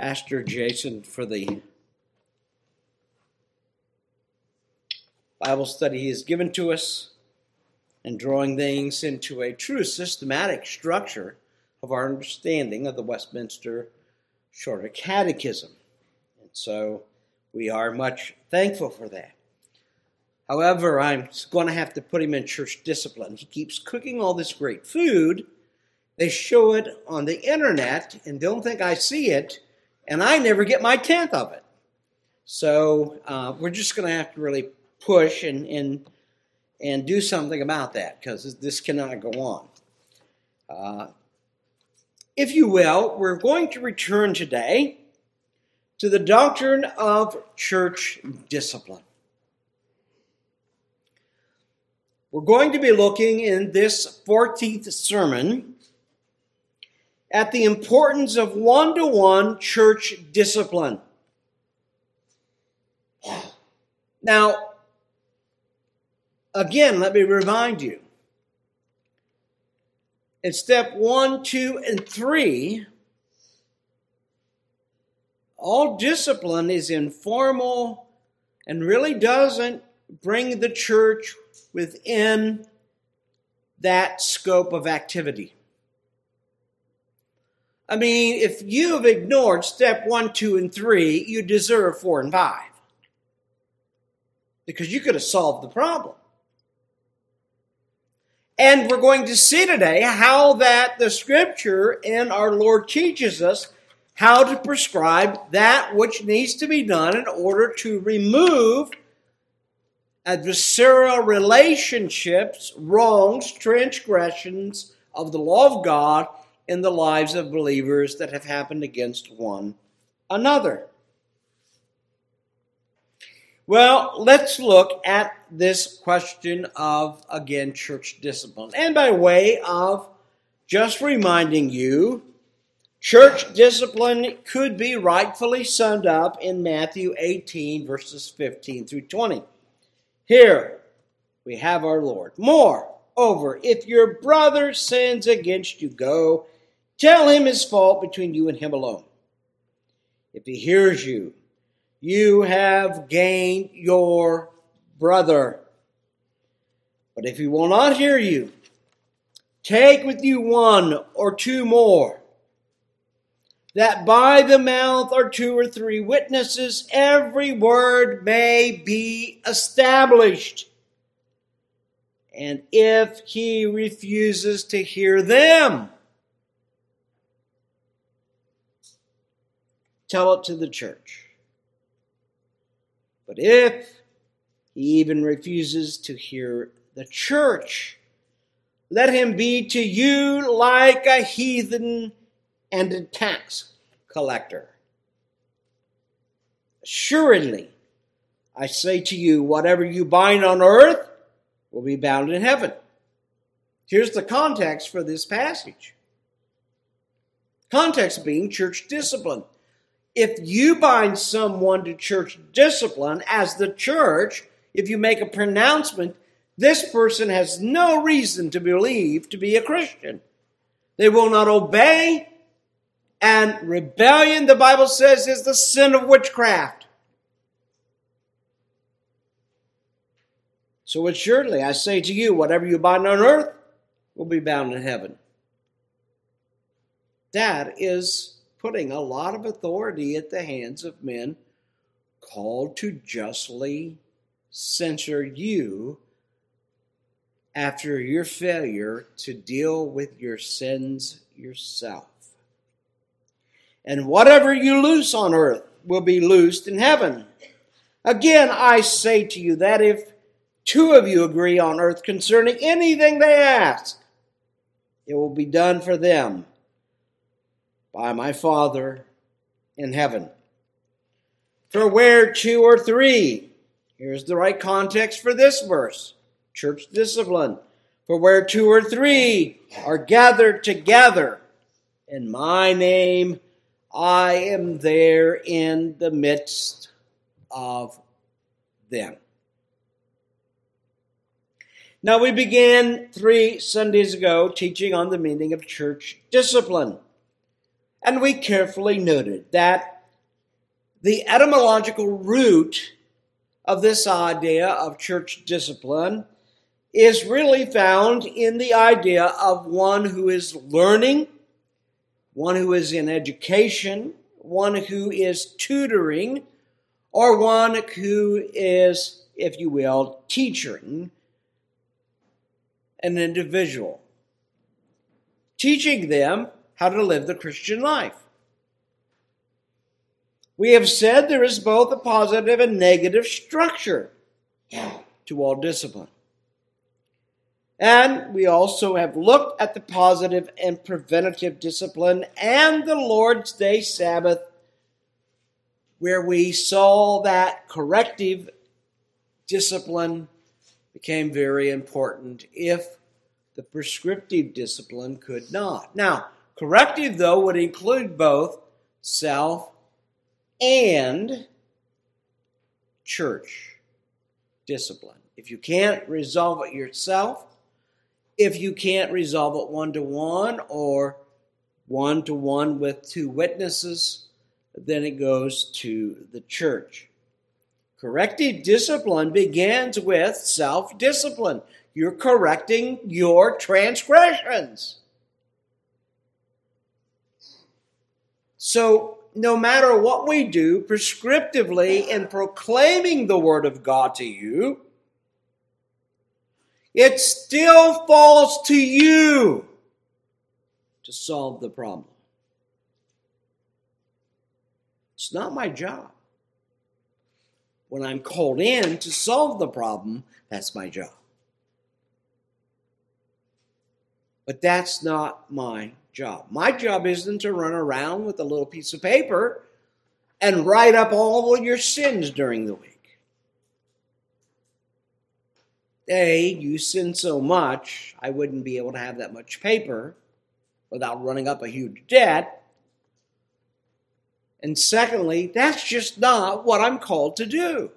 Pastor Jason for the Bible study he has given to us and drawing things into a true systematic structure of our understanding of the Westminster Shorter Catechism. And so we are much thankful for that. However, I'm going to have to put him in church discipline. He keeps cooking all this great food. They show it on the internet and don't think I see it, and I never get my tenth of it. So uh, we're just going to have to really push and, and, and do something about that because this cannot go on. Uh, if you will, we're going to return today to the doctrine of church discipline. We're going to be looking in this 14th sermon at the importance of one to one church discipline. Now, again, let me remind you in step one, two, and three, all discipline is informal and really doesn't bring the church within that scope of activity. I mean, if you have ignored step one, two, and three, you deserve four and five. Because you could have solved the problem. And we're going to see today how that the scripture and our Lord teaches us how to prescribe that which needs to be done in order to remove adversarial relationships, wrongs, transgressions of the law of God in the lives of believers that have happened against one another. Well, let's look at this question of, again, church discipline. And by way of just reminding you, church discipline could be rightfully summed up in Matthew 18, verses 15 through 20. Here we have our Lord. Moreover, if your brother sins against you, go tell him his fault between you and him alone. If he hears you, you have gained your brother. But if he will not hear you, take with you one or two more, that by the mouth or two or three witnesses every word may be established. And if he refuses to hear them, tell it to the church. But if he even refuses to hear the church, let him be to you like a heathen and a tax collector. Assuredly, I say to you, whatever you bind on earth will be bound in heaven. Here's the context for this passage. Context being church discipline if you bind someone to church discipline as the church, if you make a pronouncement, this person has no reason to believe to be a Christian. They will not obey, and rebellion, the Bible says, is the sin of witchcraft. So assuredly, I say to you, whatever you bind on earth will be bound in heaven. That is putting a lot of authority at the hands of men called to justly censure you after your failure to deal with your sins yourself. And whatever you loose on earth will be loosed in heaven. Again, I say to you that if two of you agree on earth concerning anything they ask, it will be done for them by my Father in heaven. For where two or three, here's the right context for this verse church discipline. For where two or three are gathered together in my name, I am there in the midst of them. Now, we began three Sundays ago teaching on the meaning of church discipline. And we carefully noted that the etymological root of this idea of church discipline is really found in the idea of one who is learning, one who is in education, one who is tutoring, or one who is, if you will, teaching an individual, teaching them how to live the Christian life. We have said there is both a positive and negative structure to all discipline. And we also have looked at the positive and preventative discipline and the Lord's Day Sabbath, where we saw that corrective discipline became very important if the prescriptive discipline could not. Now, corrective, though, would include both self and church discipline. If you can't resolve it yourself, if you can't resolve it one to one or one to one with two witnesses, then it goes to the church. Corrective discipline begins with self discipline. You're correcting your transgressions. So, no matter what we do prescriptively in proclaiming the Word of God to you, it still falls to you to solve the problem. It's not my job. When I'm called in to solve the problem, that's my job. But that's not my job. My job isn't to run around with a little piece of paper and write up all your sins during the week. A, you sin so much, I wouldn't be able to have that much paper without running up a huge debt. And secondly, that's just not what I'm called to do.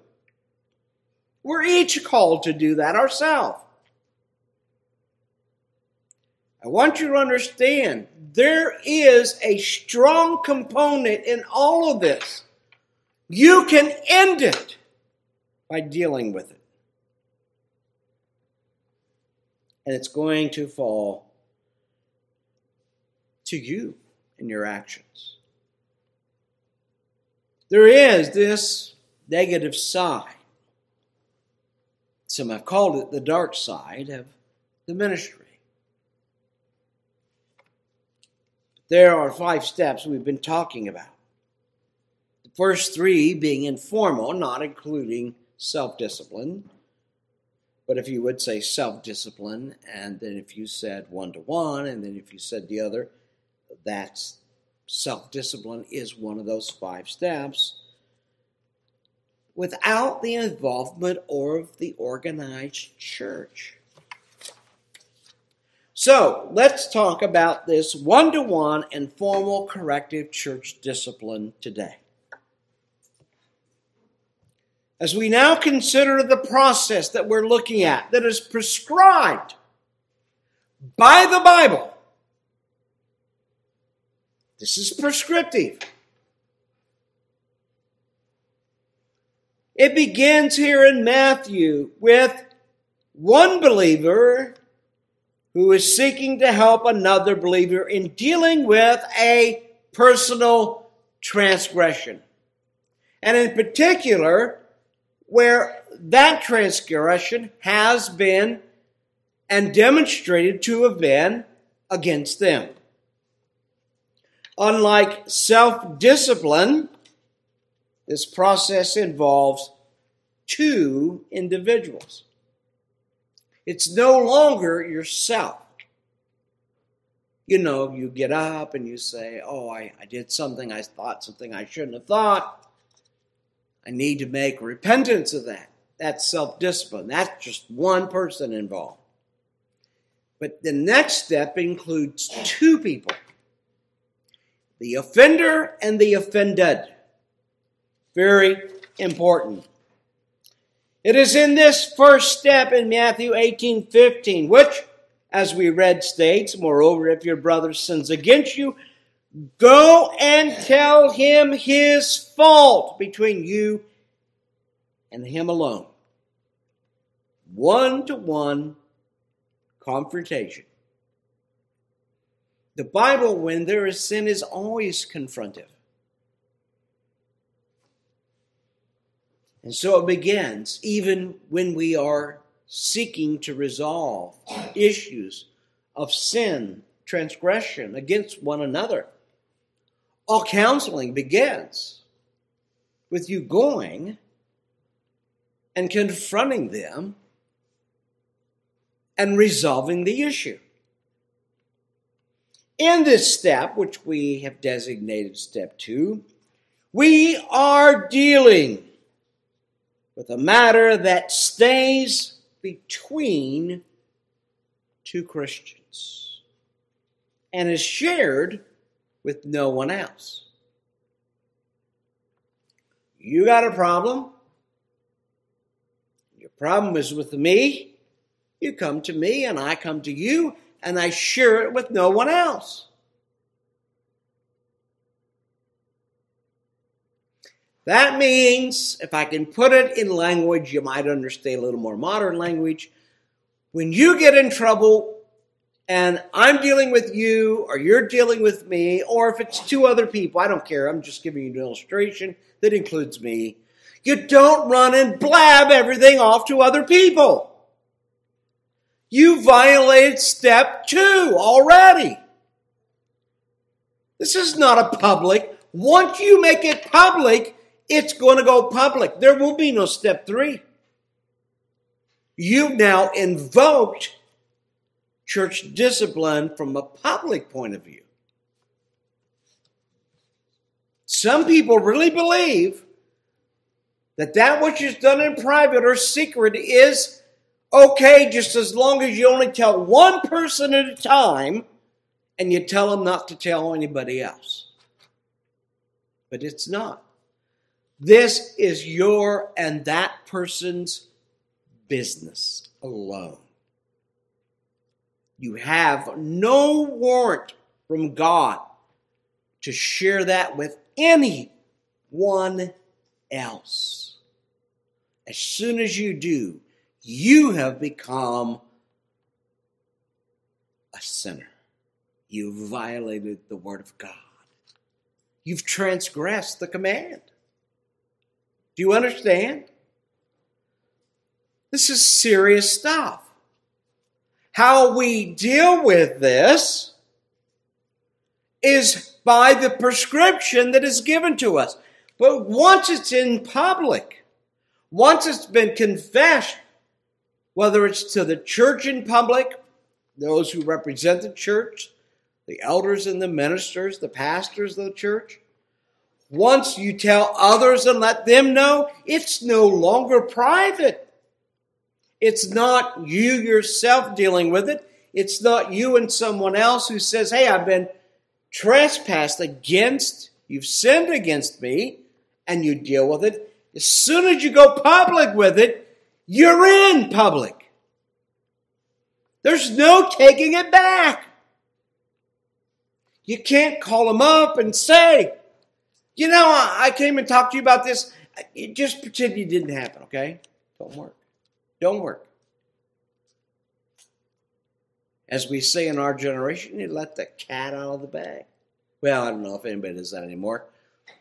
We're each called to do that ourselves. I want you to understand there is a strong component in all of this. You can end it by dealing with it. And it's going to fall to you in your actions. There is this negative side. Some have called it the dark side of the ministry. There are five steps we've been talking about. The first three being informal, not including self discipline. But if you would say self discipline, and then if you said one to one, and then if you said the other, that's self discipline is one of those five steps without the involvement of the organized church. So let's talk about this one to one and formal corrective church discipline today. As we now consider the process that we're looking at that is prescribed by the Bible, this is prescriptive. It begins here in Matthew with one believer who is seeking to help another believer in dealing with a personal transgression. And in particular, where that transgression has been and demonstrated to have been against them. Unlike self discipline, this process involves two individuals. It's no longer yourself. You know, you get up and you say, Oh, I, I did something, I thought something I shouldn't have thought. I need to make repentance of that. That's self discipline. That's just one person involved. But the next step includes two people the offender and the offended. Very important. It is in this first step in Matthew 18 15, which, as we read, states, Moreover, if your brother sins against you, Go and tell him his fault between you and him alone. One to one confrontation. The Bible, when there is sin, is always confrontive. And so it begins, even when we are seeking to resolve issues of sin, transgression against one another. All counseling begins with you going and confronting them and resolving the issue. In this step, which we have designated step two, we are dealing with a matter that stays between two Christians and is shared with no one else. You got a problem. Your problem is with me. You come to me, and I come to you, and I share it with no one else. That means, if I can put it in language you might understand, a little more modern language, when you get in trouble and I'm dealing with you or you're dealing with me, or if it's two other people, I don't care. I'm just giving you an illustration that includes me. You don't run and blab everything off to other people. You violated step two already. This is not a public. Once you make it public, it's going to go public. There will be no step three. You've now invoked church discipline from a public point of view. Some people really believe that that which is done in private or secret is okay just as long as you only tell one person at a time and you tell them not to tell anybody else. But it's not. This is your and that person's business alone. You have no warrant from God to share that with anyone else. As soon as you do, you have become a sinner. You've violated the Word of God. You've transgressed the command. Do you understand? This is serious stuff. How we deal with this is by the prescription that is given to us. But once it's in public, once it's been confessed, whether it's to the church in public, those who represent the church, the elders and the ministers, the pastors of the church, once you tell others and let them know, it's no longer private. It's not you yourself dealing with it. It's not you and someone else who says, Hey, I've been trespassed against, you've sinned against me, and you deal with it. As soon as you go public with it, you're in public. There's no taking it back. You can't call them up and say, you know, I came and talked to you about this. Just pretend it didn't happen, okay? Don't work. Don't work. As we say in our generation, you let the cat out of the bag. Well, I don't know if anybody does that anymore.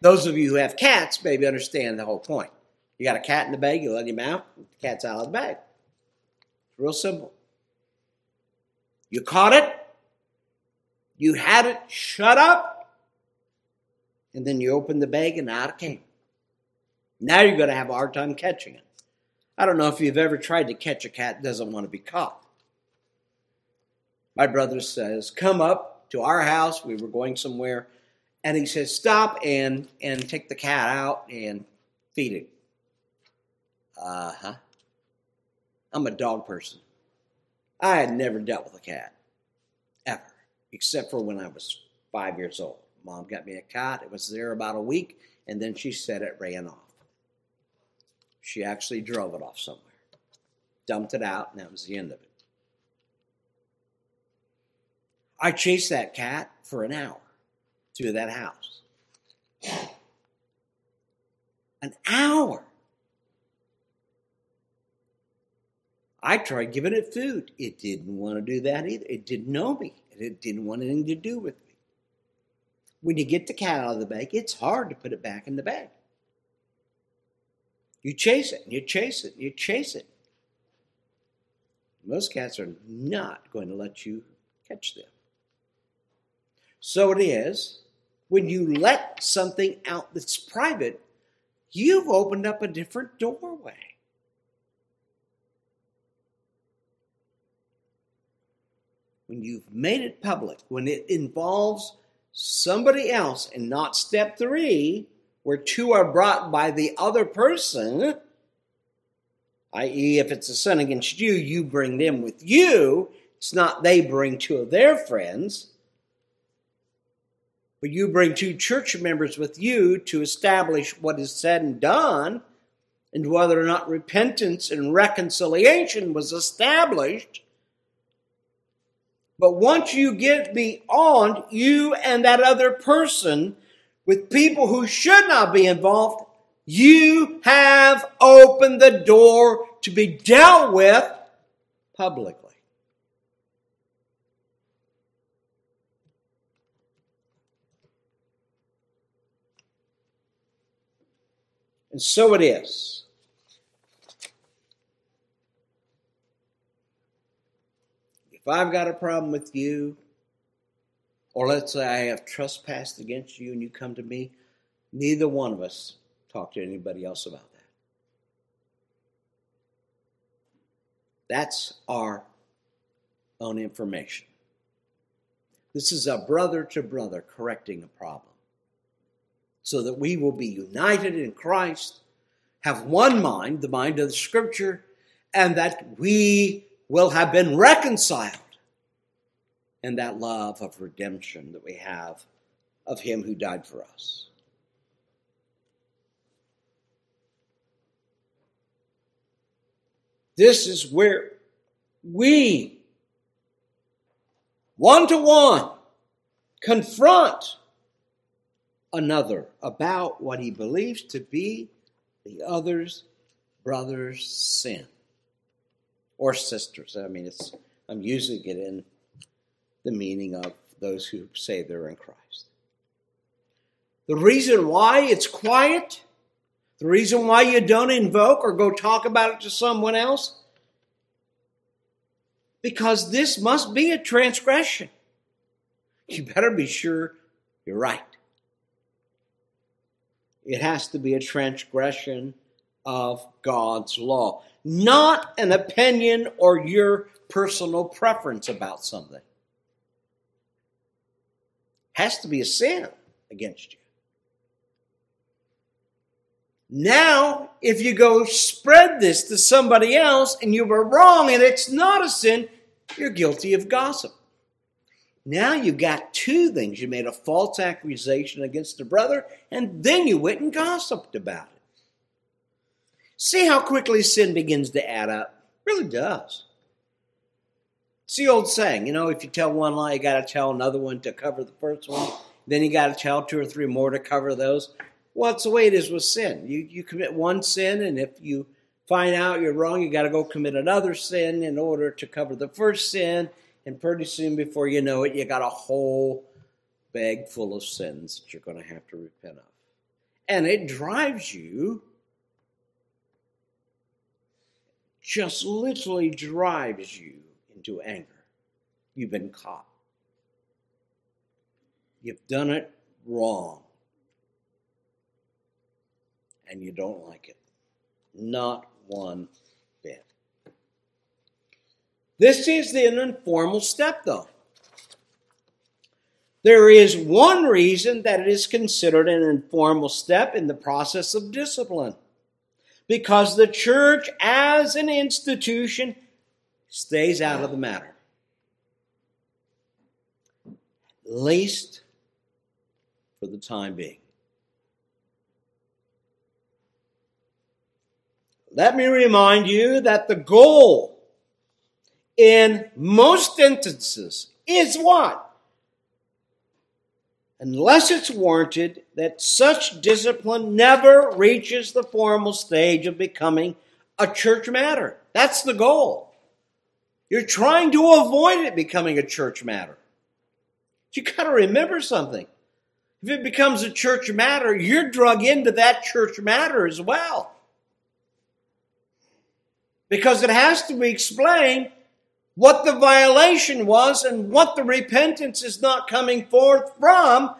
Those of you who have cats maybe understand the whole point. You got a cat in the bag, you let him out, the cat's out of the bag. It's real simple. You caught it, you had it shut up, and then you open the bag and out it came. Now you're going to have a hard time catching it. I don't know if you've ever tried to catch a cat that doesn't want to be caught. My brother says, Come up to our house. We were going somewhere. And he says, Stop and, and take the cat out and feed it. Uh huh. I'm a dog person. I had never dealt with a cat, ever, except for when I was five years old. Mom got me a cot. It was there about a week, and then she said it ran off. She actually drove it off somewhere, dumped it out, and that was the end of it. I chased that cat for an hour. through that house. An hour. I tried giving it food. It didn't want to do that either. It didn't know me. It didn't want anything to do with me. When you get the cat out of the bag, it's hard to put it back in the bag. You chase it, and you chase it, and you chase it. Most cats are not going to let you catch them. So it is when you let something out that's private, you've opened up a different doorway. When you've made it public, when it involves somebody else and not step three, where two are brought by the other person, i.e., if it's a sin against you, you bring them with you. It's not they bring two of their friends, but you bring two church members with you to establish what is said and done and whether or not repentance and reconciliation was established. But once you get beyond you and that other person with people who should not be involved, you have opened the door to be dealt with publicly. And so it is. If I've got a problem with you, or let's say I have trespassed against you and you come to me, neither one of us talk to anybody else about that. That's our own information. This is a brother to brother correcting a problem so that we will be united in Christ, have one mind, the mind of the Scripture, and that we will have been reconciled in that love of redemption that we have of Him who died for us. This is where we, one to one, confront another about what he believes to be the other's brother's sin or sisters. I mean, it's I'm using it in the meaning of those who say they're in Christ. The reason why it's quiet the reason why you don't invoke or go talk about it to someone else? Because this must be a transgression. You better be sure you're right. It has to be a transgression of God's law, not an opinion or your personal preference about something. Has to be a sin against you. Now, if you go spread this to somebody else and you were wrong and it's not a sin, you're guilty of gossip. Now you've got two things. You made a false accusation against a brother, and then you went and gossiped about it. See how quickly sin begins to add up? It really does. It's the old saying, you know, if you tell one lie, you got to tell another one to cover the first one. Then you got to tell two or three more to cover those. Well, it's the way it is with sin. You, you commit one sin, and if you find out you're wrong, you got to go commit another sin in order to cover the first sin. And pretty soon, before you know it, you got a whole bag full of sins that you're going to have to repent of. And it drives you, just literally drives you into anger. You've been caught. You've done it wrong and you don't like it. Not one bit. This is the informal step, though. There is one reason that it is considered an informal step in the process of discipline because the church as an institution stays out of the matter. At least for the time being. let me remind you that the goal in most instances is what? unless it's warranted that such discipline never reaches the formal stage of becoming a church matter. That's the goal. You're trying to avoid it becoming a church matter. You got to remember something. If it becomes a church matter, you're drug into that church matter as well. Because it has to be explained what the violation was and what the repentance is not coming forth from,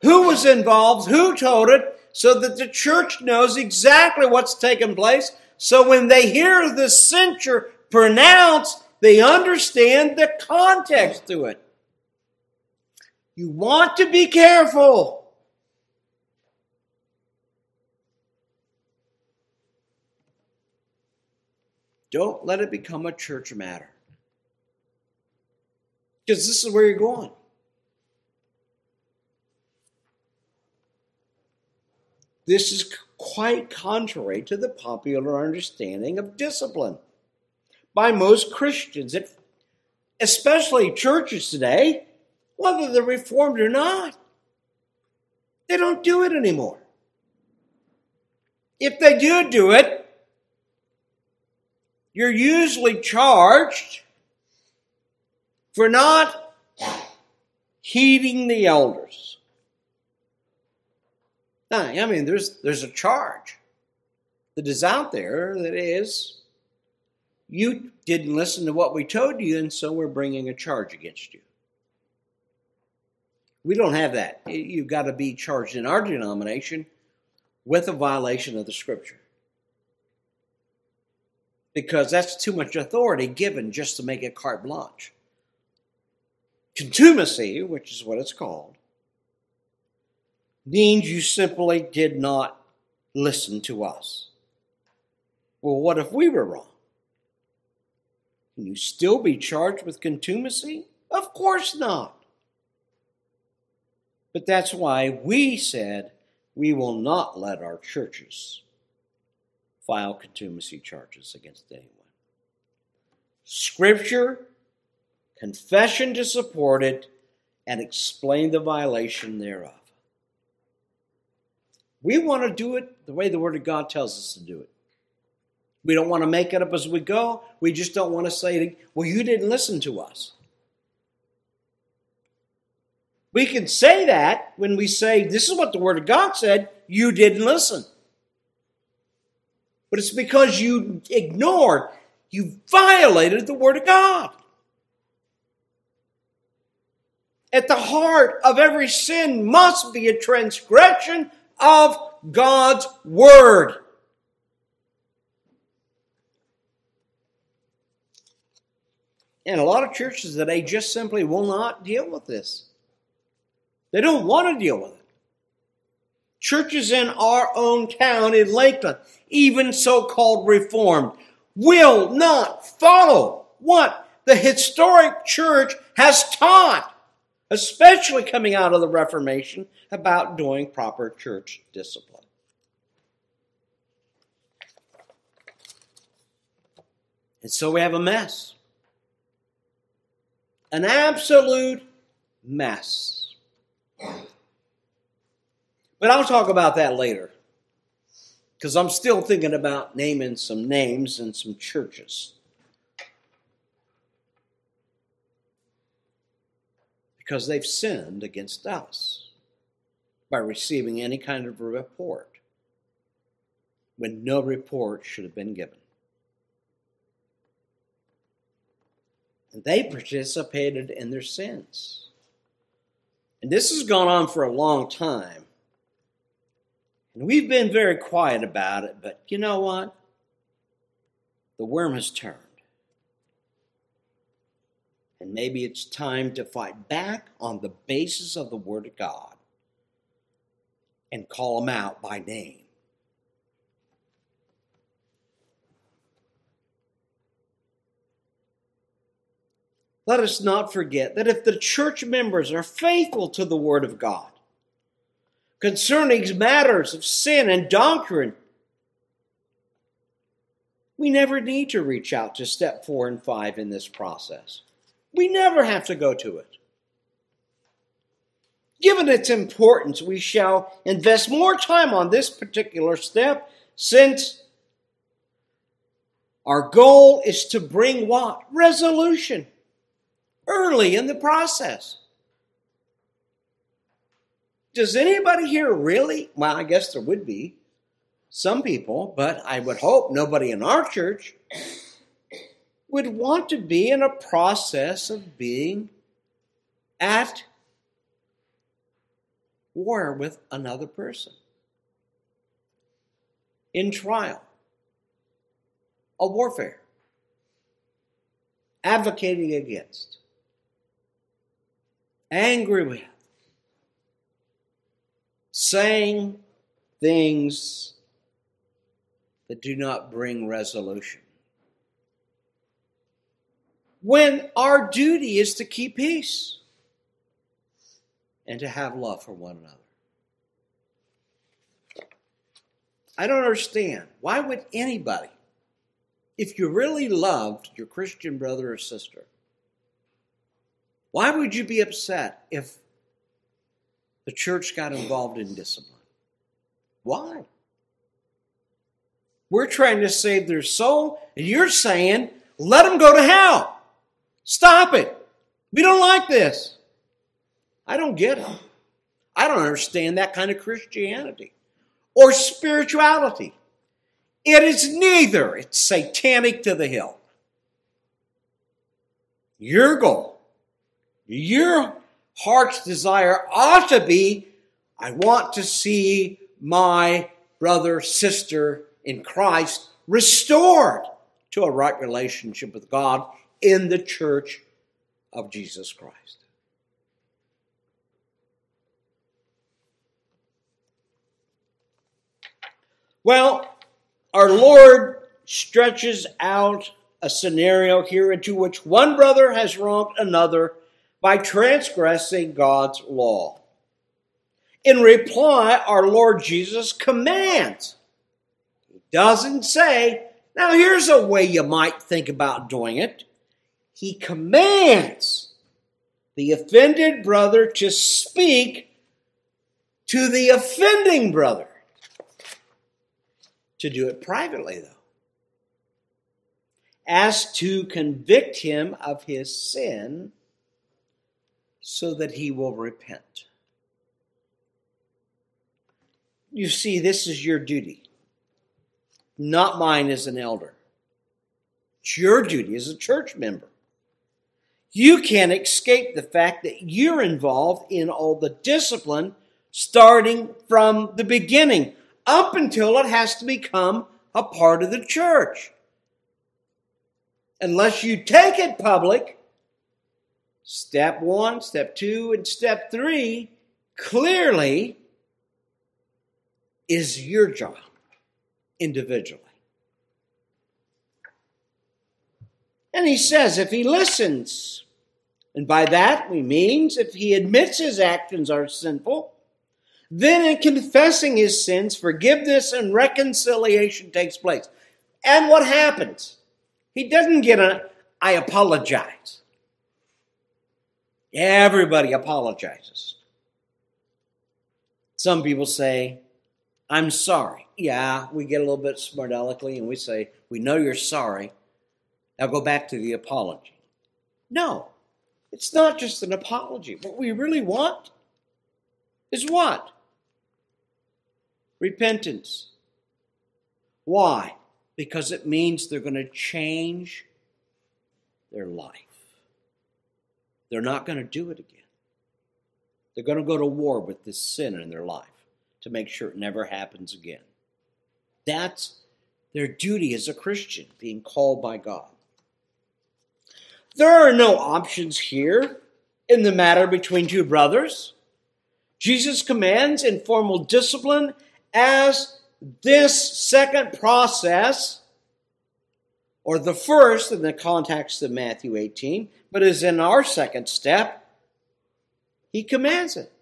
who was involved, who told it, so that the church knows exactly what's taken place. So when they hear the censure pronounced, they understand the context to it. You want to be careful. Don't let it become a church matter. Because this is where you're going. This is quite contrary to the popular understanding of discipline by most Christians, especially churches today, whether they're reformed or not. They don't do it anymore. If they do do it, you're usually charged for not heeding the elders. I mean, there's there's a charge that is out there that is you didn't listen to what we told you, and so we're bringing a charge against you. We don't have that. You've got to be charged in our denomination with a violation of the scripture. Because that's too much authority given just to make it carte blanche. Contumacy, which is what it's called, means you simply did not listen to us. Well, what if we were wrong? Can you still be charged with contumacy? Of course not. But that's why we said we will not let our churches file contumacy charges against anyone. Scripture confession to support it, and explain the violation thereof. We want to do it the way the Word of God tells us to do it. We don't want to make it up as we go. We just don't want to say, well, you didn't listen to us. We can say that when we say, this is what the Word of God said, you didn't listen. But it's because you ignored, you violated the Word of God. At the heart of every sin must be a transgression of God's word. And a lot of churches today just simply will not deal with this. They don't want to deal with it. Churches in our own town in Lakeland, even so called Reformed, will not follow what the historic church has taught especially coming out of the Reformation, about doing proper church discipline. And so we have a mess. An absolute mess. But I'll talk about that later. Because I'm still thinking about naming some names and some churches. because they've sinned against us by receiving any kind of report when no report should have been given. And they participated in their sins. And this has gone on for a long time. And we've been very quiet about it, but you know what? The worm has turned. And maybe it's time to fight back on the basis of the Word of God and call them out by name. Let us not forget that if the church members are faithful to the Word of God concerning matters of sin and doctrine, we never need to reach out to step four and five in this process. We never have to go to it. Given its importance, we shall invest more time on this particular step since our goal is to bring what? Resolution early in the process. Does anybody here really? Well, I guess there would be some people, but I would hope nobody in our church would want to be in a process of being at war with another person, in trial, a warfare, advocating against, angry with, saying things that do not bring resolution. When our duty is to keep peace and to have love for one another. I don't understand. Why would anybody, if you really loved your Christian brother or sister, why would you be upset if the church got involved in discipline? Why? We're trying to save their soul, and you're saying, let them go to hell. Stop it. We don't like this. I don't get it. I don't understand that kind of Christianity or spirituality. It is neither. It's satanic to the hilt. Your goal, your heart's desire ought to be I want to see my brother, sister in Christ restored to a right relationship with God in the church of Jesus Christ. Well, our Lord stretches out a scenario here into which one brother has wronged another by transgressing God's law. In reply, our Lord Jesus commands. He doesn't say, now here's a way you might think about doing it. He commands the offended brother to speak to the offending brother to do it privately, though, as to convict him of his sin so that he will repent. You see, this is your duty, not mine as an elder. It's your duty as a church member. You can't escape the fact that you're involved in all the discipline starting from the beginning up until it has to become a part of the church. Unless you take it public, step one, step two, and step three clearly is your job individually. And he says if he listens, and by that we means if he admits his actions are sinful, then, in confessing his sins, forgiveness and reconciliation takes place. And what happens? He doesn't get a, I apologize. Everybody apologizes. Some people say, I'm sorry. Yeah, we get a little bit smart aleckly and we say, We know you're sorry. Now go back to the apology. No, it's not just an apology. What we really want is what? repentance. Why? Because it means they're going to change their life. They're not going to do it again. They're going to go to war with this sin in their life to make sure it never happens again. That's their duty as a Christian, being called by God. There are no options here in the matter between two brothers. Jesus commands informal discipline as this second process, or the first in the context of Matthew 18, but is in our second step, he commands it.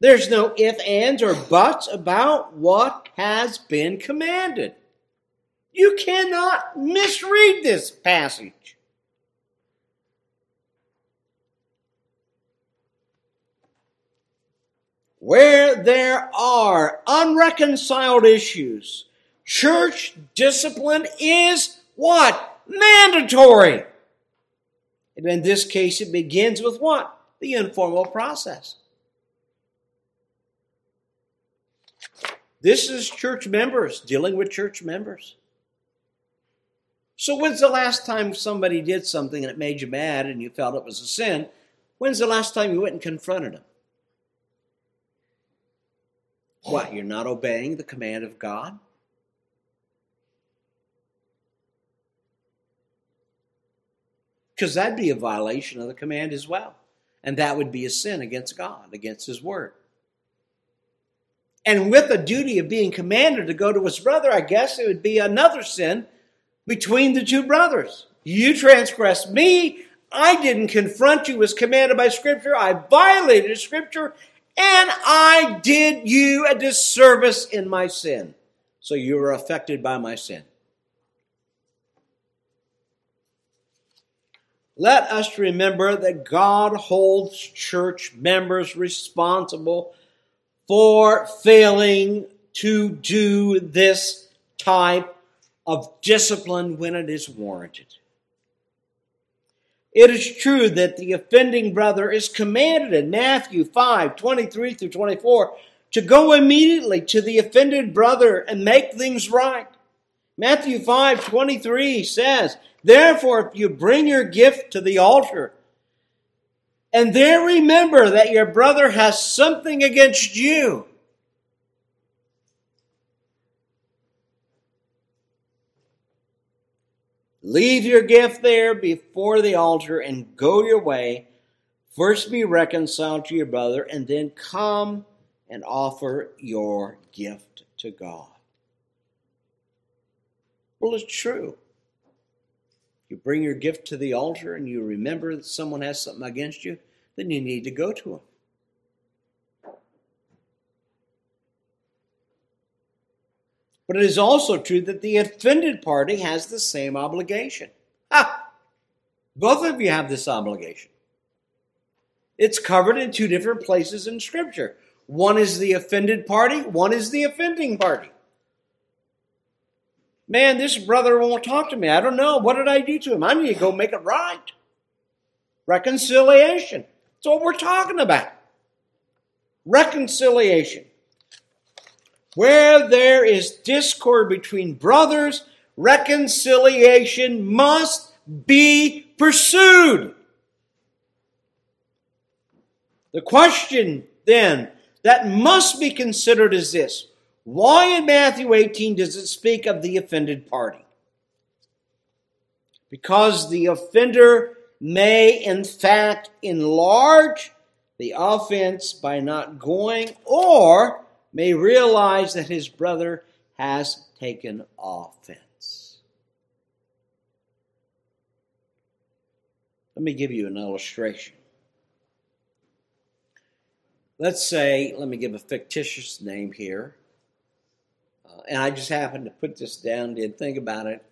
There's no if, ands, or buts about what has been commanded. You cannot misread this passage. where there are unreconciled issues, church discipline is what? Mandatory. And in this case, it begins with what? The informal process. This is church members dealing with church members. So, when's the last time somebody did something and it made you mad and you felt it was a sin? When's the last time you went and confronted them? What, you're not obeying the command of God? Because that'd be a violation of the command as well. And that would be a sin against God, against His Word. And with the duty of being commanded to go to his brother, I guess it would be another sin between the two brothers. You transgressed me. I didn't confront you as commanded by Scripture. I violated Scripture, and I did you a disservice in my sin. So you were affected by my sin. Let us remember that God holds church members responsible for failing to do this type of discipline when it is warranted. It is true that the offending brother is commanded in Matthew 5 23 through 24 to go immediately to the offended brother and make things right. Matthew 5 23 says, Therefore, if you bring your gift to the altar, and there remember that your brother has something against you. Leave your gift there before the altar and go your way. First be reconciled to your brother, and then come and offer your gift to God. Well, it's true. You bring your gift to the altar and you remember that someone has something against you, then you need to go to them. But it is also true that the offended party has the same obligation. Ah, both of you have this obligation. It's covered in two different places in Scripture. One is the offended party, one is the offending party. Man, this brother won't talk to me. I don't know. What did I do to him? I need to go make it right. Reconciliation. That's what we're talking about. Reconciliation. Where there is discord between brothers, reconciliation must be pursued. The question then that must be considered is this why in Matthew 18 does it speak of the offended party? Because the offender may, in fact, enlarge the offense by not going, or may realize that his brother has taken offense. Let me give you an illustration. Let's say, let me give a fictitious name here and I just happened to put this down, didn't think about it.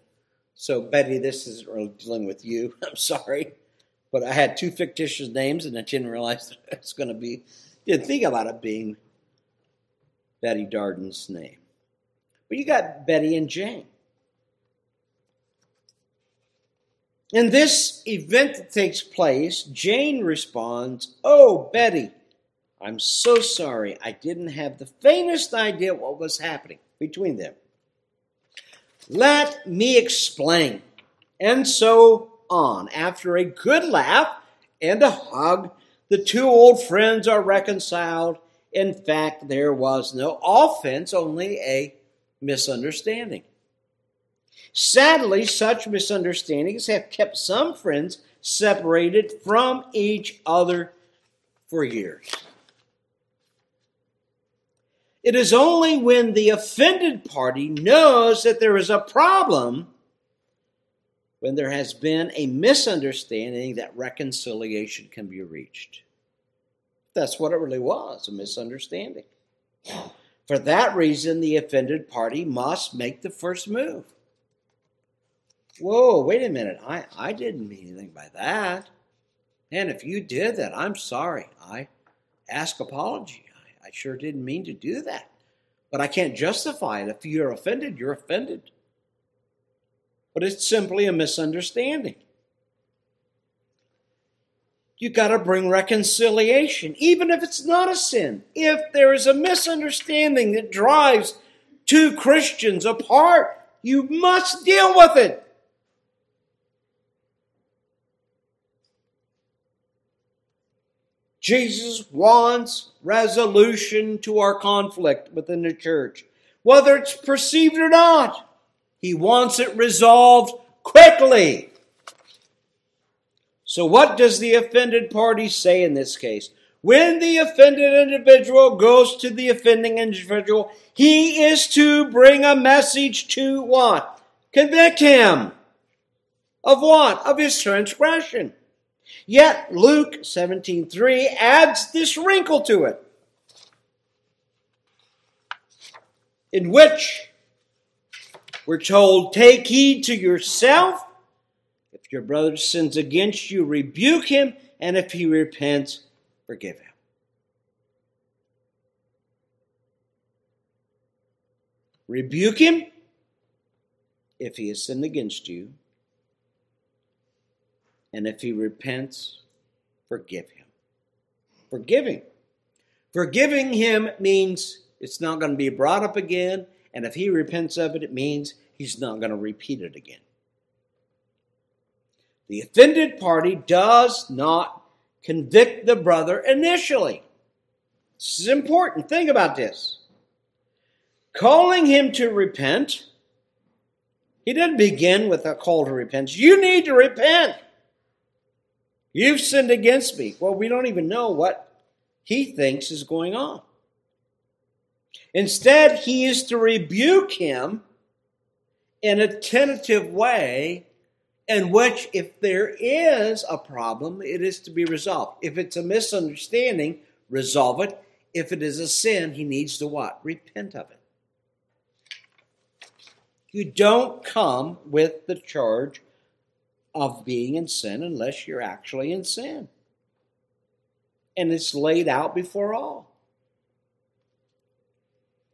So, Betty, this isn't really dealing with you. I'm sorry. But I had two fictitious names and I didn't realize that it's going to be, didn't think about it being Betty Darden's name. But you got Betty and Jane. In this event that takes place, Jane responds, Oh, Betty, I'm so sorry. I didn't have the faintest idea what was happening between them. Let me explain. And so on. After a good laugh and a hug, the two old friends are reconciled. In fact, there was no offense, only a misunderstanding. Sadly, such misunderstandings have kept some friends separated from each other for years. It is only when the offended party knows that there is a problem, when there has been a misunderstanding, that reconciliation can be reached. That's what it really was a misunderstanding. For that reason, the offended party must make the first move. Whoa, wait a minute. I, I didn't mean anything by that. And if you did that, I'm sorry. I ask apology. I sure didn't mean to do that. But I can't justify it. If you're offended, you're offended. But it's simply a misunderstanding. You got to bring reconciliation, even if it's not a sin. If there is a misunderstanding that drives two Christians apart, you must deal with it. Jesus wants resolution to our conflict within the church, whether it's perceived or not. He wants it resolved quickly. So, what does the offended party say in this case? When the offended individual goes to the offending individual, he is to bring a message to what? Convict him. Of what? Of his transgression. Yet Luke 17:3 adds this wrinkle to it. In which we're told, take heed to yourself. If your brother sins against you, rebuke him, and if he repents, forgive him. Rebuke him if he has sinned against you, and if he repents, forgive him. Forgiving. Forgiving him means it's not going to be brought up again, and if he repents of it, it means he's not going to repeat it again. The offended party does not convict the brother initially. This is important. Think about this. Calling him to repent, he didn't begin with a call to repent. You need to repent. You've sinned against me. Well, we don't even know what he thinks is going on. Instead, he is to rebuke him in a tentative way, in which, if there is a problem, it is to be resolved. If it's a misunderstanding, resolve it. If it is a sin, he needs to what? Repent of it. You don't come with the charge of being in sin unless you're actually in sin. And it's laid out before all.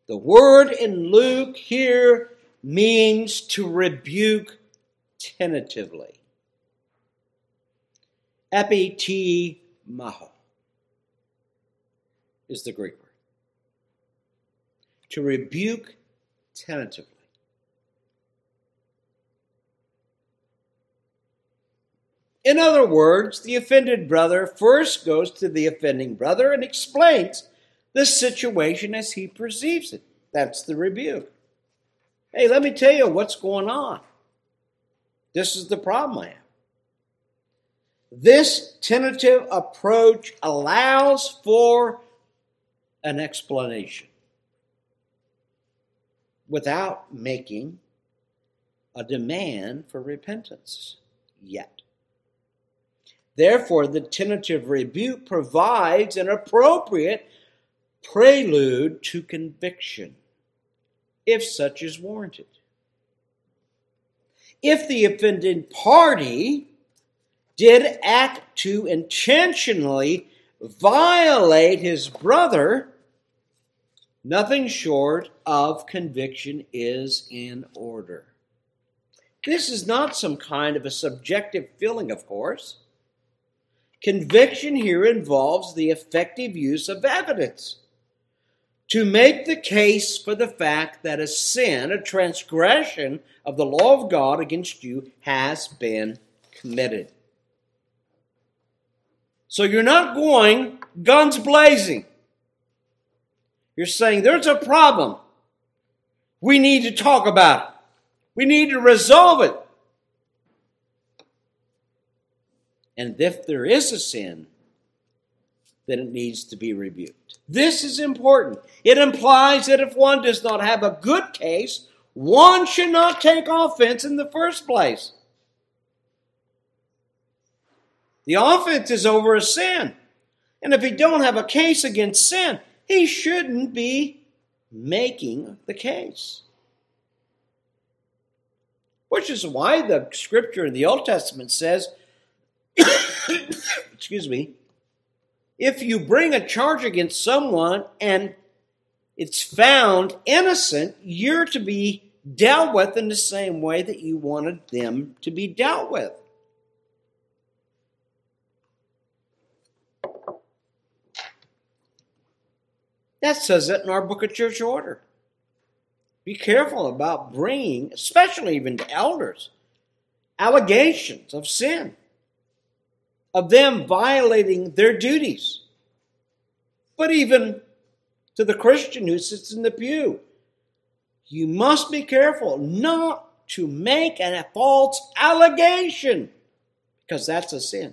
The word in Luke here means to rebuke tentatively. Epitimao is the Greek word. To rebuke tentatively. In other words, the offended brother first goes to the offending brother and explains the situation as he perceives it. That's the rebuke. Hey, let me tell you what's going on. This is the problem I have. This tentative approach allows for an explanation without making a demand for repentance yet. Therefore, the tentative rebuke provides an appropriate prelude to conviction, if such is warranted. If the offending party did act to intentionally violate his brother, nothing short of conviction is in order. This is not some kind of a subjective feeling, of course. Conviction here involves the effective use of evidence to make the case for the fact that a sin, a transgression of the law of God against you, has been committed. So you're not going guns blazing. You're saying there's a problem. We need to talk about it. We need to resolve it. And if there is a sin, then it needs to be rebuked. This is important. It implies that if one does not have a good case, one should not take offense in the first place. The offense is over a sin. And if he don't have a case against sin, he shouldn't be making the case. Which is why the scripture in the Old Testament says excuse me, if you bring a charge against someone and it's found innocent, you're to be dealt with in the same way that you wanted them to be dealt with. That says it in our book of church order. Be careful about bringing, especially even to elders, allegations of sin, of them violating their duties. But even to the Christian who sits in the pew, you must be careful not to make a false allegation because that's a sin.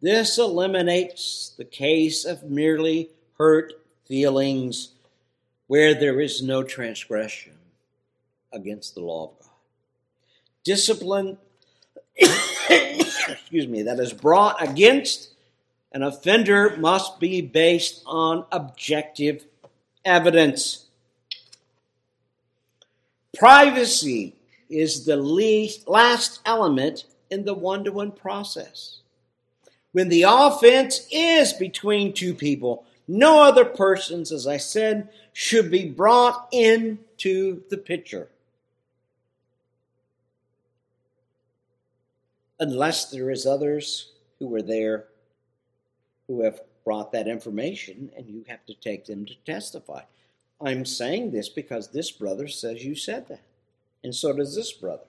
This eliminates the case of merely hurt feelings where there is no transgression against the law of God. Discipline, excuse me, that is brought against an offender must be based on objective evidence. Privacy is the least, last element in the one to one process. When the offense is between two people, no other persons, as I said, should be brought into the picture. Unless there is others who were there who have brought that information and you have to take them to testify. I'm saying this because this brother says you said that. And so does this brother.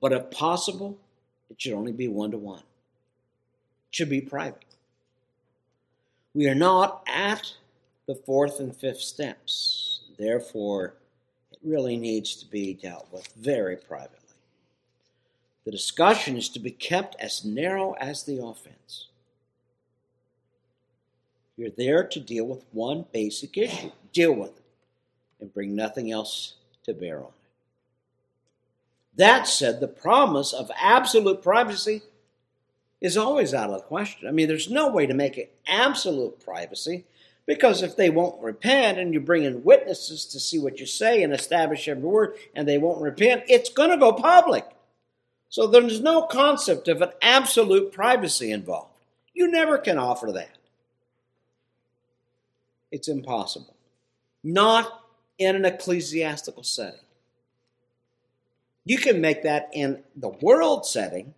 But if possible, it should only be one to one should be private. We are not at the fourth and fifth steps. Therefore, it really needs to be dealt with very privately. The discussion is to be kept as narrow as the offense. You're there to deal with one basic issue. Deal with it and bring nothing else to bear on it. That said, the promise of absolute privacy is always out of the question. I mean, there's no way to make it absolute privacy because if they won't repent and you bring in witnesses to see what you say and establish every word and they won't repent, it's going to go public. So there's no concept of an absolute privacy involved. You never can offer that. It's impossible. Not in an ecclesiastical setting. You can make that in the world setting,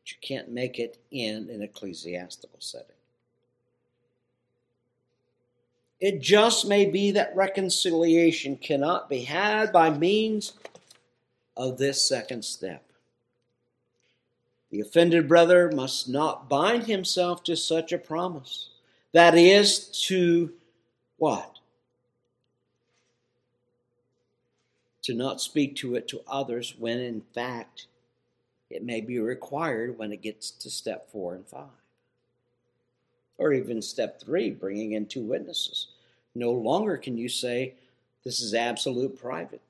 but you can't make it in an ecclesiastical setting. It just may be that reconciliation cannot be had by means of this second step. The offended brother must not bind himself to such a promise. That is to what? To not speak to it to others when in fact it may be required when it gets to step four and five. Or even step three, bringing in two witnesses. No longer can you say, this is absolute private.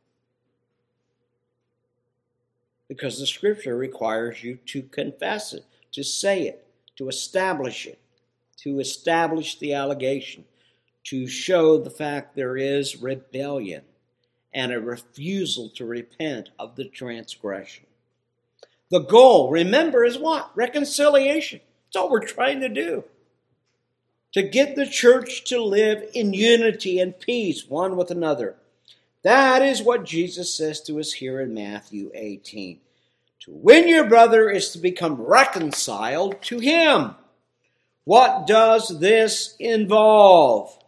Because the scripture requires you to confess it, to say it, to establish it, to establish the allegation, to show the fact there is rebellion and a refusal to repent of the transgression. The goal, remember, is what? Reconciliation. That's all we're trying to do. To get the church to live in unity and peace one with another. That is what Jesus says to us here in Matthew 18. To win your brother is to become reconciled to him. What does this involve?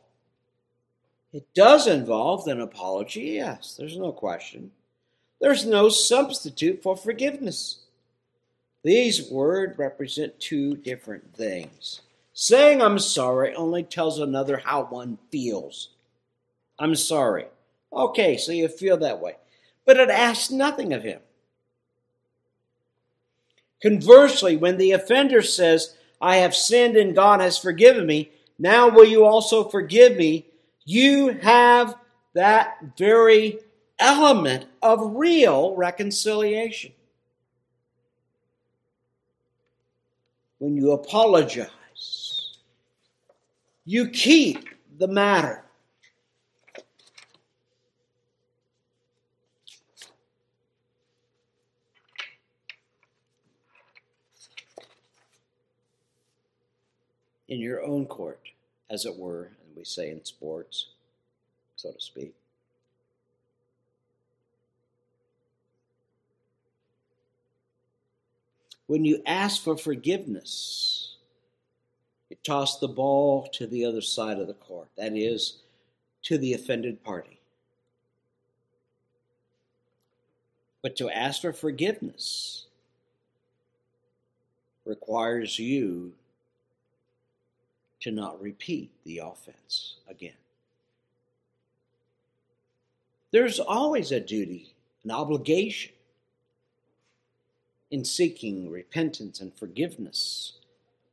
It does involve an apology, yes, there's no question. There's no substitute for forgiveness. These words represent two different things. Saying I'm sorry only tells another how one feels. I'm sorry. Okay, so you feel that way. But it asks nothing of him. Conversely, when the offender says, I have sinned and God has forgiven me, now will you also forgive me? You have that very element of real reconciliation. when you apologize, you keep the matter. In your own court, as it were, and we say in sports, so to speak. When you ask for forgiveness, you toss the ball to the other side of the court, that is, to the offended party. But to ask for forgiveness requires you to not repeat the offense again. There's always a duty, an obligation in seeking repentance and forgiveness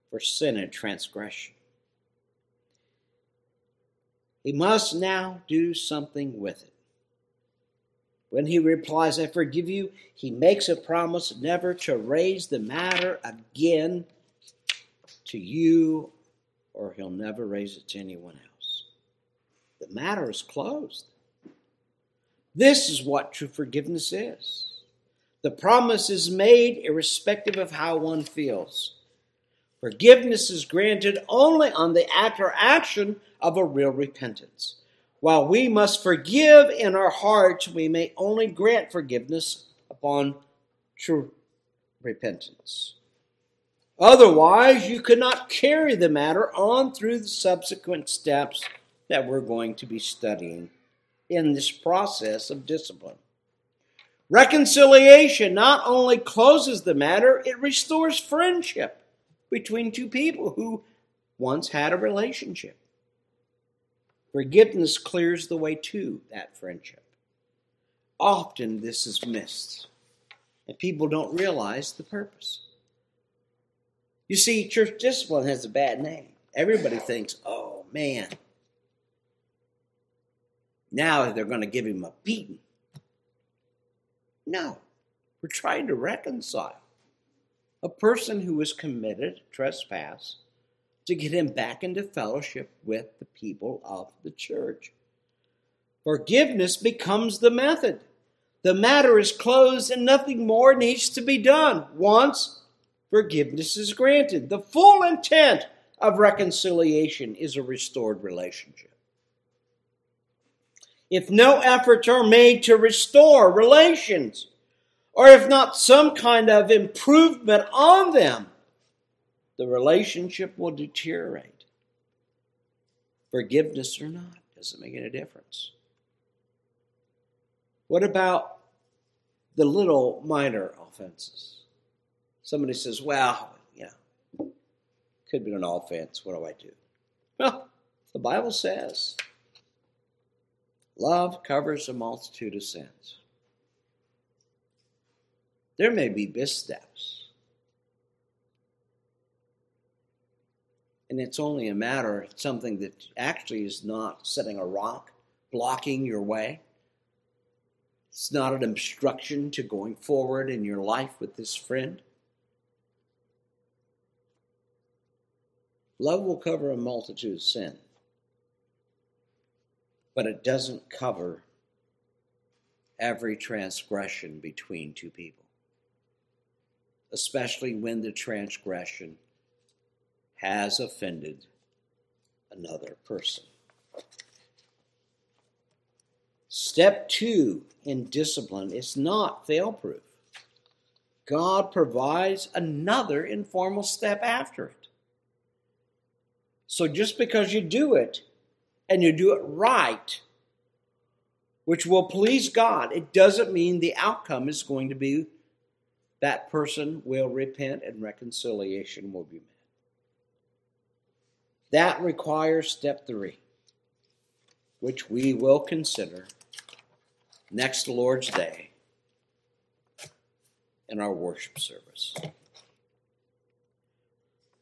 for sin and transgression. He must now do something with it. When he replies, I forgive you, he makes a promise never to raise the matter again to you, or he'll never raise it to anyone else. The matter is closed. This is what true forgiveness is. The promise is made irrespective of how one feels. Forgiveness is granted only on the after action of a real repentance. While we must forgive in our hearts, we may only grant forgiveness upon true repentance. Otherwise, you could not carry the matter on through the subsequent steps that we're going to be studying in this process of discipline. Reconciliation not only closes the matter, it restores friendship between two people who once had a relationship. Forgiveness clears the way to that friendship. Often this is missed, and people don't realize the purpose. You see, church discipline has a bad name. Everybody thinks, oh man, now they're going to give him a beating. No, we're trying to reconcile a person who has committed trespass to get him back into fellowship with the people of the church. Forgiveness becomes the method. The matter is closed and nothing more needs to be done once forgiveness is granted. The full intent of reconciliation is a restored relationship. If no efforts are made to restore relations, or if not some kind of improvement on them, the relationship will deteriorate. Forgiveness or not doesn't make any difference. What about the little minor offenses? Somebody says, well, yeah, could be an offense. What do I do? Well, the Bible says love covers a multitude of sins. There may be missteps and it's only a matter of something that actually is not setting a rock, blocking your way. It's not an obstruction to going forward in your life with this friend. Love will cover a multitude of sin, but it doesn't cover every transgression between two people, especially when the transgression has offended another person. Step two in discipline is not fail proof. God provides another informal step after it. So just because you do it and you do it right, which will please God, it doesn't mean the outcome is going to be that person will repent and reconciliation will be made. That requires step three, which we will consider next Lord's Day in our worship service.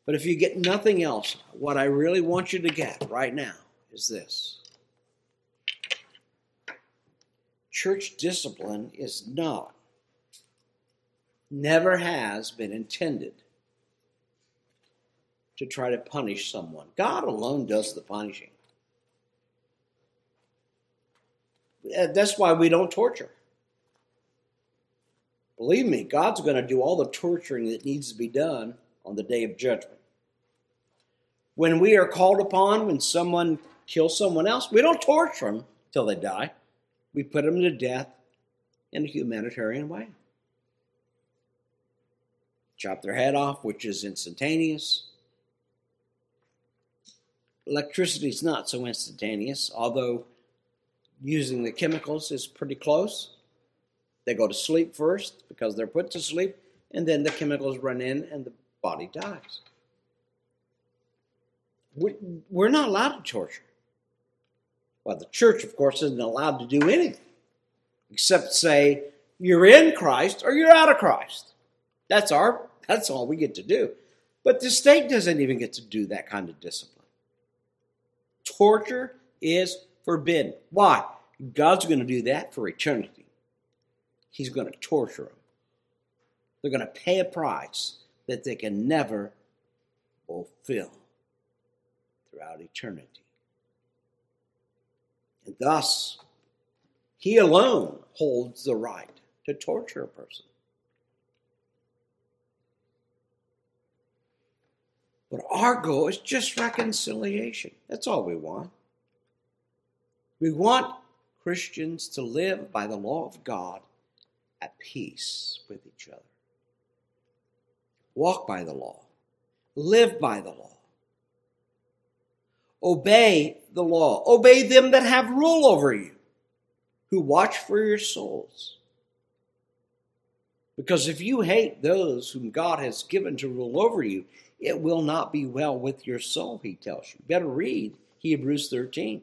But if you get nothing else, what I really want you to get right now is this church discipline is not, never has been intended to try to punish someone. God alone does the punishing. Uh, that's why we don't torture. Believe me, God's going to do all the torturing that needs to be done on the day of judgment. When we are called upon, when someone kills someone else, we don't torture them till they die. We put them to death in a humanitarian way. Chop their head off, which is instantaneous. Electricity is not so instantaneous, although using the chemicals is pretty close. They go to sleep first because they're put to sleep, and then the chemicals run in and the body dies. We're not allowed to torture. Well, the church, of course, isn't allowed to do anything except say you're in Christ or you're out of Christ. That's our that's all we get to do. But the state doesn't even get to do that kind of discipline. Torture is forbidden. Why? God's going to do that for eternity. He's going to torture them. They're going to pay a price that they can never fulfill throughout eternity. And thus, he alone holds the right to torture a person. But our goal is just reconciliation. That's all we want. We want Christians to live by the law of God at peace with each other. Walk by the law, live by the law. Obey the law. Obey them that have rule over you, who watch for your souls. Because if you hate those whom God has given to rule over you, it will not be well with your soul, he tells you. Better read Hebrews 13.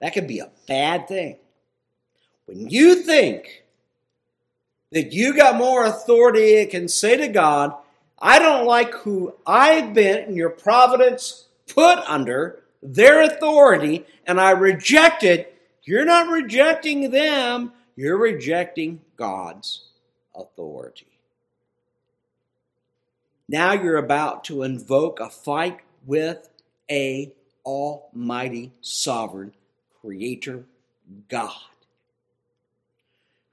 That could be a bad thing. When you think that you got more authority and can say to God, I don't like who I've been in your providence put under their authority and I reject it, you're not rejecting them, you're rejecting God's authority. Now you're about to invoke a fight with a almighty sovereign creator God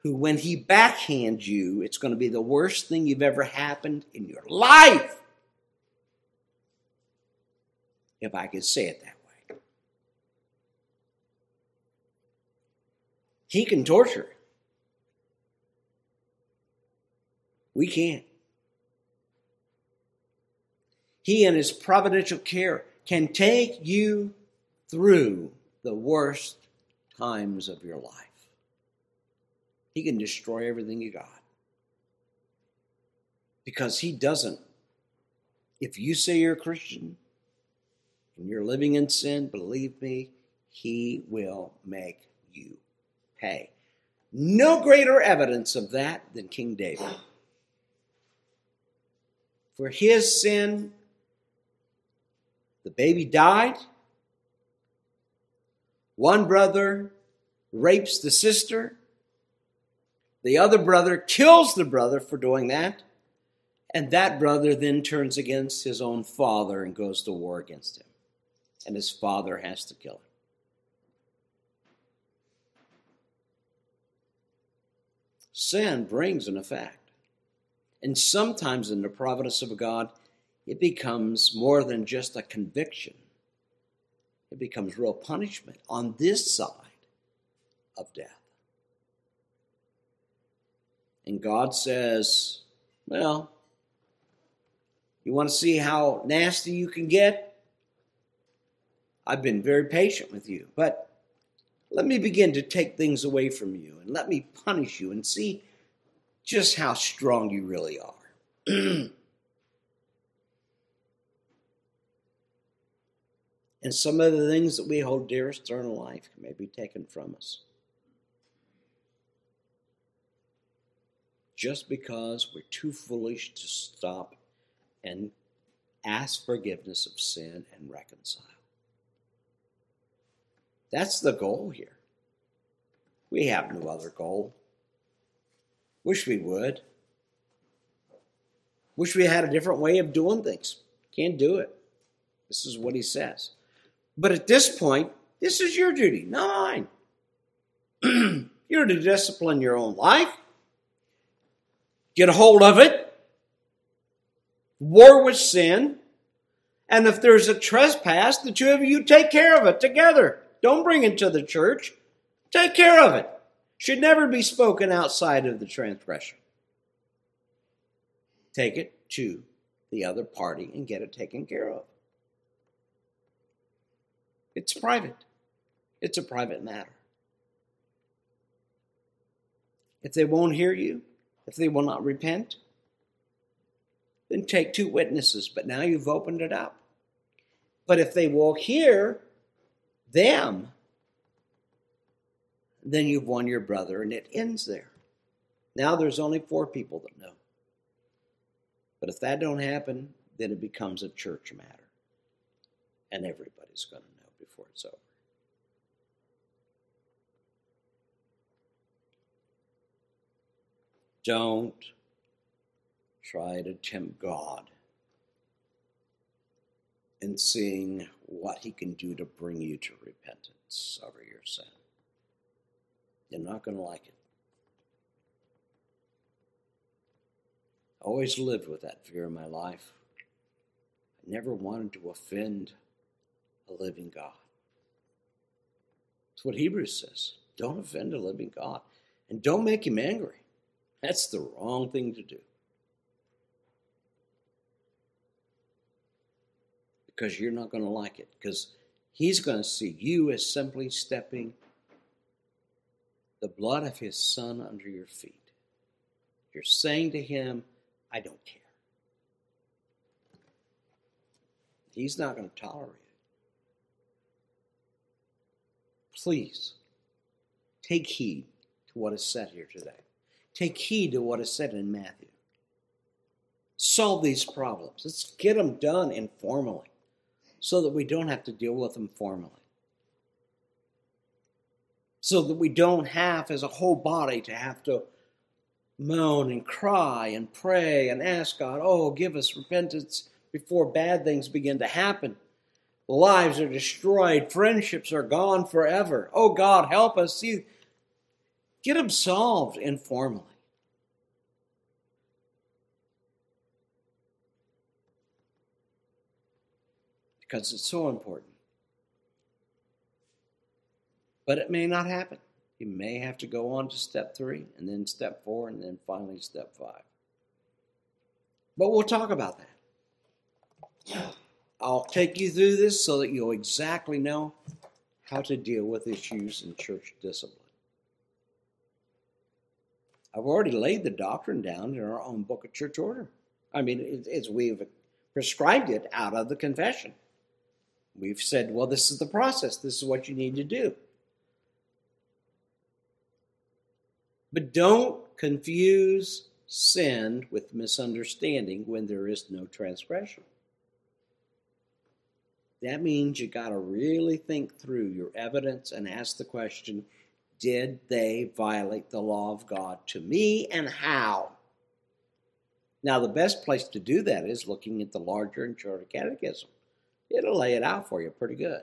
who when he backhands you it's going to be the worst thing you've ever happened in your life if I could say it that way. He can torture. We can't. He, in His providential care, can take you through the worst times of your life. He can destroy everything you got. Because He doesn't. If you say you're a Christian, and you're living in sin, believe me, He will make you pay. No greater evidence of that than King David. For his sin, the baby died. One brother rapes the sister. The other brother kills the brother for doing that. And that brother then turns against his own father and goes to war against him and his father has to kill him. Sin brings an effect. And sometimes in the providence of God, it becomes more than just a conviction. It becomes real punishment on this side of death. And God says, Well, you want to see how nasty you can get? I've been very patient with you, but let me begin to take things away from you and let me punish you and see just how strong you really are. and some of the things that we hold dearest in life may be taken from us. Just because we're too foolish to stop and ask forgiveness of sin and reconcile. That's the goal here. We have no other goal. Wish we would. Wish we had a different way of doing things. Can't do it. This is what he says. But at this point, this is your duty, not mine. You're to discipline your own life, get a hold of it, war with sin, And if there's a trespass, the two of you take care of it together. Don't bring it to the church. Take care of it. Should never be spoken outside of the transgression. Take it to the other party and get it taken care of. It's private. It's a private matter. If they won't hear you, if they will not repent, then take two witnesses. But now you've opened it up. But if they will hear them, then you've won your brother, and it ends there. Now there's only four people that know. But if that don't happen, then it becomes a church matter. And everybody's going to know before over. Don't try to tempt God in seeing what He can do to bring you to repentance over your sin. You're not going to like it. I always lived with that fear in my life. I never wanted to offend a living God. That's what Hebrews says. Don't offend a living God. And don't make him angry. That's the wrong thing to do. Because you're not going to like it. Because he's going to see you as simply stepping the blood of his son under your feet. You're saying to him, I don't care. He's not going to tolerate it. Please take heed to what is said here today. Take heed to what is said in Matthew. Solve these problems. Let's get them done informally so that we don't have to deal with them formally. So that we don't have, as a whole body, to have to moan and cry and pray and ask God, oh, give us repentance before bad things begin to happen. Lives are destroyed, friendships are gone forever. Oh, God, help us. See, get them solved informally. because it's so important. But it may not happen. You may have to go on to step three, and then step four, and then finally step five. But we'll talk about that. I'll take you through this so that you'll exactly know how to deal with issues in church discipline. I've already laid the doctrine down in our own book of church order. I mean, it's, we've prescribed it out of the confession. We've said, well, this is the process, this is what you need to do. But don't confuse sin with misunderstanding when there is no transgression. That means you got to really think through your evidence and ask the question did they violate the law of God to me and how? Now, the best place to do that is looking at the larger and shorter catechism it'll lay it out for you pretty good.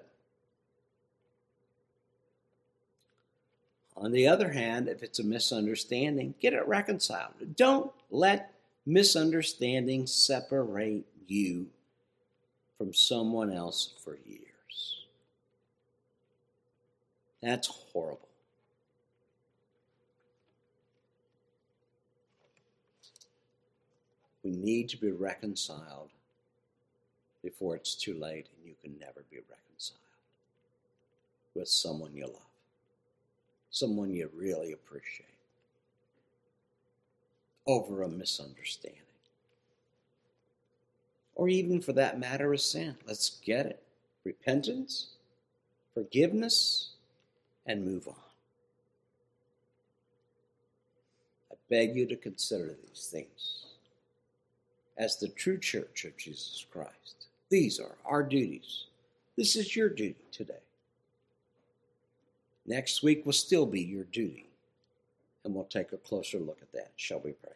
On the other hand, if it's a misunderstanding, get it reconciled. Don't let misunderstanding separate you from someone else for years. That's horrible. We need to be reconciled before it's too late and you can never be reconciled with someone you love, someone you really appreciate, over a misunderstanding. Or even for that matter, a sin. Let's get it. Repentance, forgiveness, and move on. I beg you to consider these things as the true church of Jesus Christ. These are our duties. This is your duty today. Next week will still be your duty, and we'll take a closer look at that. Shall we pray?